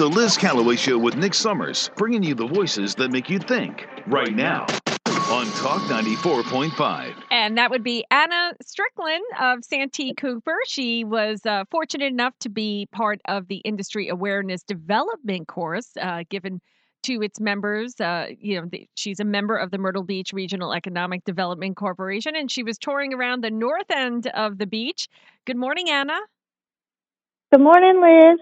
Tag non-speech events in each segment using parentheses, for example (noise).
The Liz Callaway Show with Nick Summers, bringing you the voices that make you think right now on Talk 94.5. And that would be Anna Strickland of Santee Cooper. She was uh, fortunate enough to be part of the Industry Awareness Development course uh, given to its members. Uh, you know, the, she's a member of the Myrtle Beach Regional Economic Development Corporation, and she was touring around the north end of the beach. Good morning, Anna. Good morning, Liz.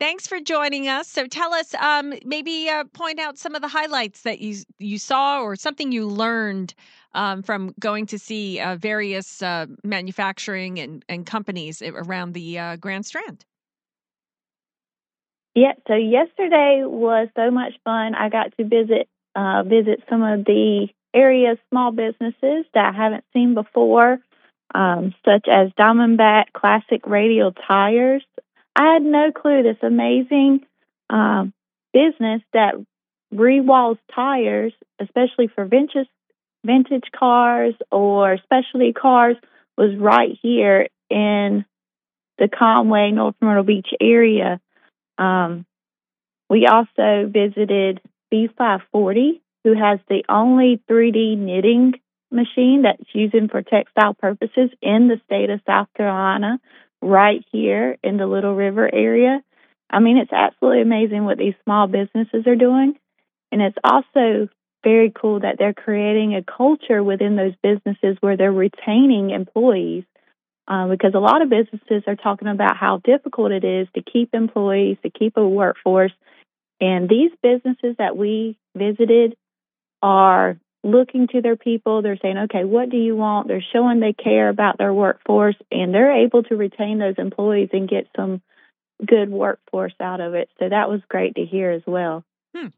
Thanks for joining us. So tell us, um, maybe uh, point out some of the highlights that you you saw or something you learned um, from going to see uh, various uh, manufacturing and, and companies around the uh, Grand Strand. Yeah, so yesterday was so much fun. I got to visit uh, visit some of the area small businesses that I haven't seen before, um, such as Diamondback Classic Radial Tires. I had no clue this amazing um, business that rewalls tires, especially for vintage vintage cars or specialty cars, was right here in the Conway North Myrtle Beach area. Um, we also visited B540, who has the only 3D knitting machine that's used for textile purposes in the state of South Carolina, right here in the Little River area. I mean, it's absolutely amazing what these small businesses are doing. And it's also very cool that they're creating a culture within those businesses where they're retaining employees uh, because a lot of businesses are talking about how difficult it is to keep employees, to keep a workforce. And these businesses that we visited are looking to their people. They're saying, okay, what do you want? They're showing they care about their workforce and they're able to retain those employees and get some good workforce out of it. So that was great to hear as well. Hmm.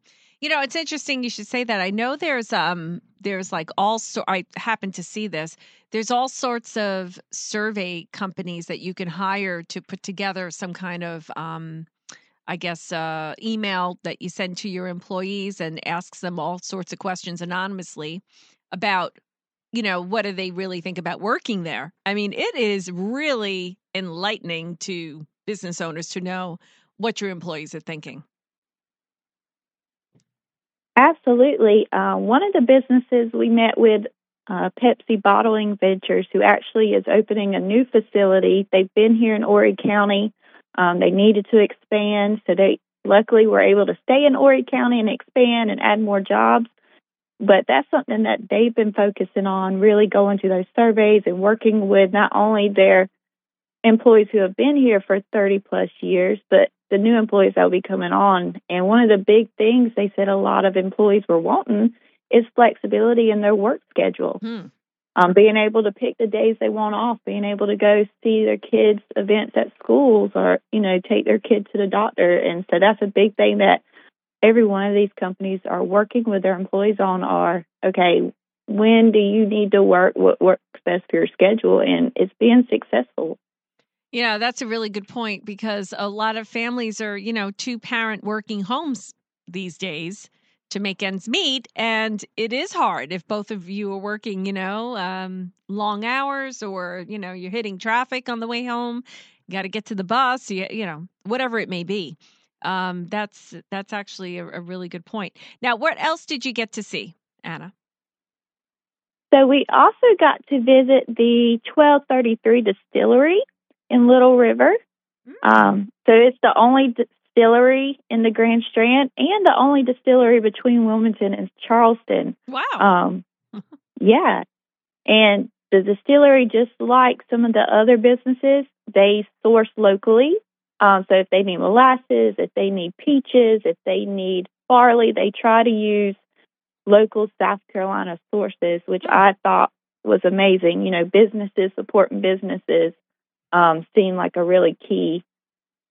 You know, it's interesting you should say that. I know there's um there's like all so I happen to see this. There's all sorts of survey companies that you can hire to put together some kind of um I guess uh email that you send to your employees and asks them all sorts of questions anonymously about you know what do they really think about working there. I mean, it is really enlightening to business owners to know what your employees are thinking. Absolutely. Uh, one of the businesses we met with, uh, Pepsi Bottling Ventures, who actually is opening a new facility. They've been here in Horry County. Um, they needed to expand, so they luckily were able to stay in Horry County and expand and add more jobs. But that's something that they've been focusing on, really going to those surveys and working with not only their employees who have been here for 30 plus years, but the new employees that will be coming on. And one of the big things they said a lot of employees were wanting is flexibility in their work schedule. Hmm. Um, being able to pick the days they want off, being able to go see their kids' events at schools or, you know, take their kids to the doctor. And so that's a big thing that every one of these companies are working with their employees on are, okay, when do you need to work? What works best for your schedule? And it's being successful. Yeah, that's a really good point because a lot of families are, you know, two parent working homes these days to make ends meet. And it is hard if both of you are working, you know, um, long hours or, you know, you're hitting traffic on the way home, you got to get to the bus, you, you know, whatever it may be. Um, that's that's actually a, a really good point. Now, what else did you get to see, Anna? So we also got to visit the 1233 distillery in Little River. Mm. Um, so it's the only distillery in the Grand Strand and the only distillery between Wilmington and Charleston. Wow. Um, (laughs) yeah. And the distillery, just like some of the other businesses, they source locally. Um, so if they need molasses, if they need peaches, if they need barley, they try to use local South Carolina sources, which. I thought was amazing. You know, businesses supporting businesses um, seemed like a really key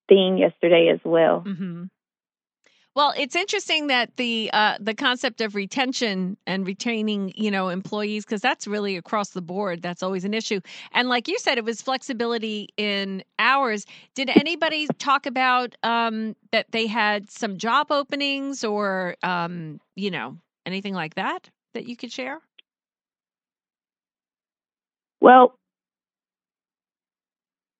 theme yesterday as well. Mm-hmm. Well, it's interesting that the uh, the concept of retention and retaining, you know, employees because that's really across the board. That's always an issue. And like you said, it was flexibility in hours. Did anybody talk about um, that they had some job openings or um, you know anything like that that you could share? Well,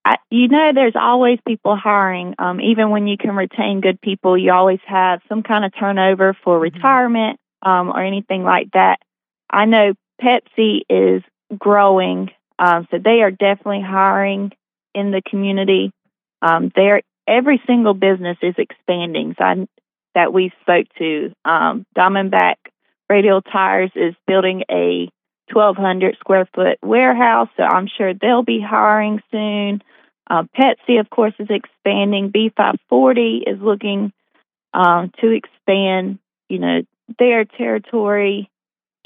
I, you know, there's always people hiring. Um, even when you can retain good people, you always have some kind of turnover for Mhm. retirement um, or anything like that. I know Pepsi is growing, um, so they are definitely hiring in the community. Um, they're every single business is expanding. So I, that we spoke to, um, Diamondback Radial Tires is building a 1,200 square foot warehouse, so I'm sure they'll be hiring soon. Uh, Pepsi, of course, is expanding. B540 is looking um, to expand, you know, their territory.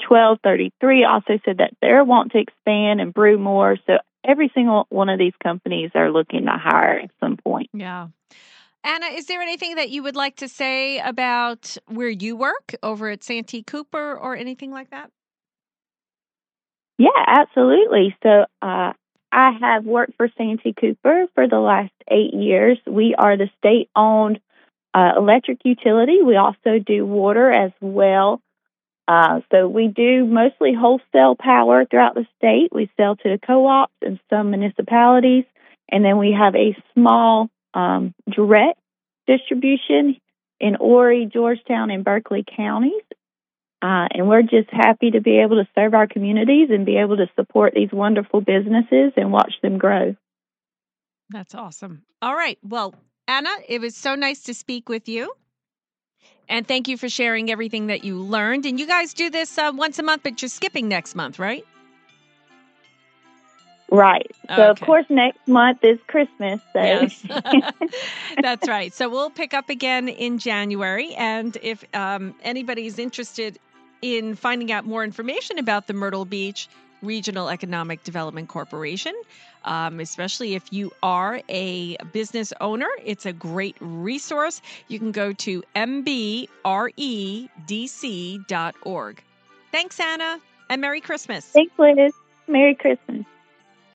1233 also said that they're wanting to expand and brew more. So every single one of these companies are looking to hire at some point. Yeah. Anna, is there anything that you would like to say about where you work over at Santee Cooper or anything like that? Yeah, absolutely. So uh, I have worked for Santee Cooper for the last eight years. We are the state owned uh, electric utility. We also do water as well. Uh, so we do mostly wholesale power throughout the state. We sell to the co ops and some municipalities. And then we have a small um, direct distribution in Horry, Georgetown, and Berkeley counties. Uh, and we're just happy to be able to serve our communities and be able to support these wonderful businesses and watch them grow. That's awesome. All right. Well, Anna, it was so nice to speak with you. And thank you for sharing everything that you learned. And you guys do this uh, once a month, but you're skipping next month, right? Right. So, of course, next month is Christmas. So, Yes. (laughs) (laughs) That's right. So we'll pick up again in January. And if um, anybody's interested in finding out more information about the Myrtle Beach Regional Economic Development Corporation, um, especially if you are a business owner, it's a great resource. You can go to mbredc.org. Thanks, Anna, and Merry Christmas. thanks, Liz. Merry Christmas.